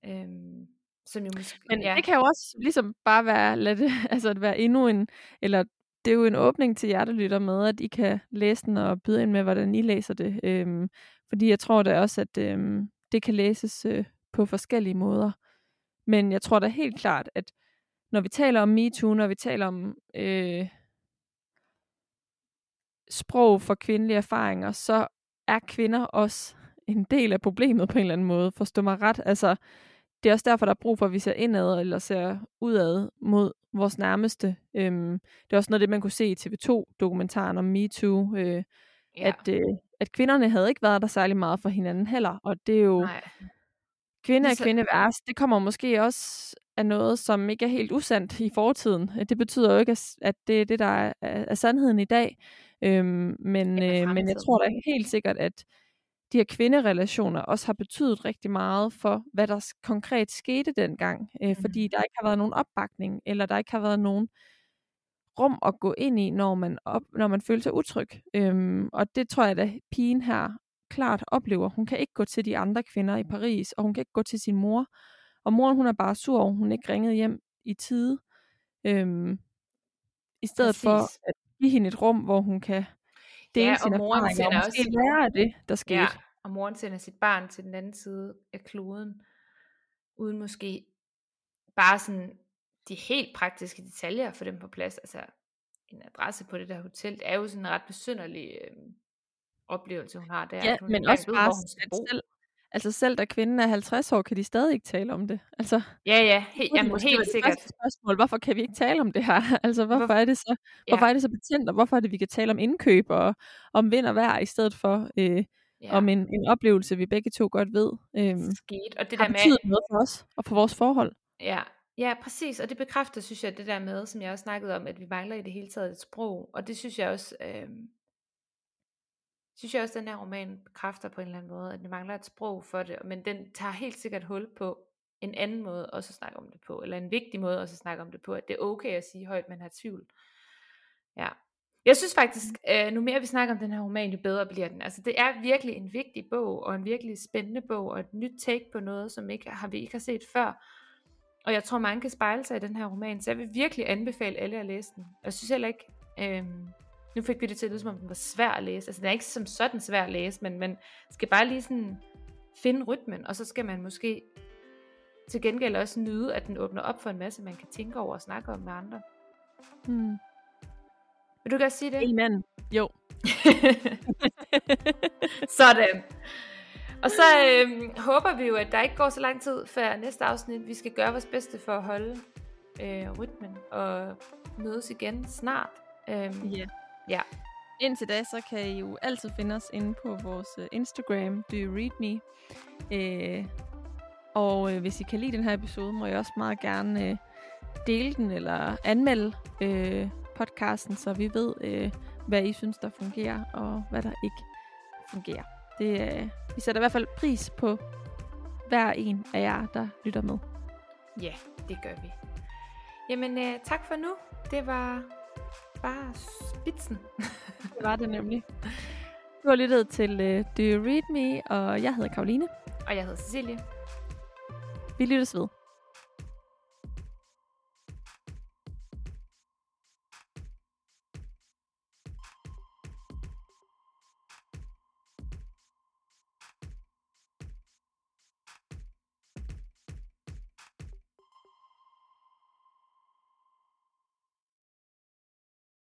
Øhm, som jo måske, men ja. det kan jo også ligesom bare være, lad det, [laughs] altså at være endnu en, eller det er jo en åbning til hjertelytter med, at I kan læse den og byde ind med, hvordan I læser det. Øhm, fordi jeg tror da også, at øhm, det kan læses øh, på forskellige måder. Men jeg tror da helt klart, at når vi taler om MeToo, når vi taler om øh, sprog for kvindelige erfaringer, så er kvinder også en del af problemet på en eller anden måde. Forstå mig ret. Altså, det er også derfor, der er brug for, at vi ser indad eller ser udad mod vores nærmeste. Øhm, det er også noget det, man kunne se i TV2-dokumentaren om MeToo, øh, ja. at, øh, at kvinderne havde ikke været der særlig meget for hinanden heller, og det er jo Nej. Kvinde og kvinde værs. Det kommer måske også af noget, som ikke er helt usandt i fortiden. Det betyder jo ikke, at det er det, der er, er sandheden i dag. Øhm, men, øh, men jeg tror da helt sikkert, at de her kvinderelationer også har betydet rigtig meget for, hvad der konkret skete dengang. Øh, mm. Fordi der ikke har været nogen opbakning, eller der ikke har været nogen rum at gå ind i, når man, op, når man føler sig utryg. Øhm, og det tror jeg, at pigen her klart oplever. Hun kan ikke gå til de andre kvinder i Paris, og hun kan ikke gå til sin mor. Og moren, hun er bare sur, og hun ikke ringede hjem i tide. Øhm, I stedet Præcis. for at give hende et rum, hvor hun kan dele ja, sine erfaringer, og måske også... lære af det, der skete. Ja, og moren sender sit barn til den anden side af kloden, uden måske bare sådan de helt praktiske detaljer for dem på plads. Altså en adresse på det der hotel, det er jo sådan en ret besynderlig øh, oplevelse, hun har der. Ja, hun men også ved, bare, selv, altså selv da kvinden er 50 år, kan de stadig ikke tale om det. Altså, ja, ja, he, jamen, helt, helt sikkert. Spørgsmål, hvorfor kan vi ikke tale om det her? [laughs] Altså, hvorfor, hvorfor er det så, ja. hvorfor er det så betændt, og hvorfor er det, vi kan tale om indkøb og om vind og vejr, i stedet for øh, ja. om en, en oplevelse, vi begge to godt ved, øh, Sket. Og det der med, noget for os og for vores forhold. Ja, Ja, præcis, og det bekræfter, synes jeg, det der med, som jeg også snakkede om, at vi mangler i det hele taget et sprog, og det synes jeg også, øh, synes jeg også, den her roman bekræfter på en eller anden måde, at vi mangler et sprog for det, men den tager helt sikkert hul på en anden måde også at snakke om det på, eller en vigtig måde også at snakke om det på, at det er okay at sige højt, man har tvivl. Ja. Jeg synes faktisk, øh, nu mere vi snakker om den her roman, jo bedre bliver den. Altså det er virkelig en vigtig bog, og en virkelig spændende bog, og et nyt take på noget, som ikke har, vi ikke har set før. Og jeg tror, mange kan spejle sig i den her roman, så jeg vil virkelig anbefale alle at læse den. Jeg synes heller ikke, øhm, nu fik vi det til at lyde, som om den var svær at læse. Altså, den er ikke som sådan svær at læse, men man skal bare lige sådan finde rytmen, og så skal man måske til gengæld også nyde, at den åbner op for en masse, man kan tænke over og snakke om med andre. Hmm. Vil du gerne sige det? Amen. Jo. [laughs] Sådan. Og så øh, håber vi jo, at der ikke går så lang tid før næste afsnit. Vi skal gøre vores bedste for at holde øh, rytmen og mødes igen snart. Øhm, yeah. Ja. Indtil da, så kan I jo altid finde os inde på vores uh, Instagram, Do You Read Me? Øh, og øh, hvis I kan lide den her episode, må I også meget gerne øh, dele den eller anmelde øh, podcasten, så vi ved, øh, hvad I synes, der fungerer, og hvad der ikke fungerer. Det, øh, vi sætter i hvert fald pris på hver en af jer, der lytter med. Ja, det gør vi. Jamen, øh, tak for nu. Det var bare spidsen. [laughs] det var det nemlig. Du har lyttet til uh, Do You Read Me, og jeg hedder Karoline. Og jeg hedder Cecilie. Vi lyttes ved.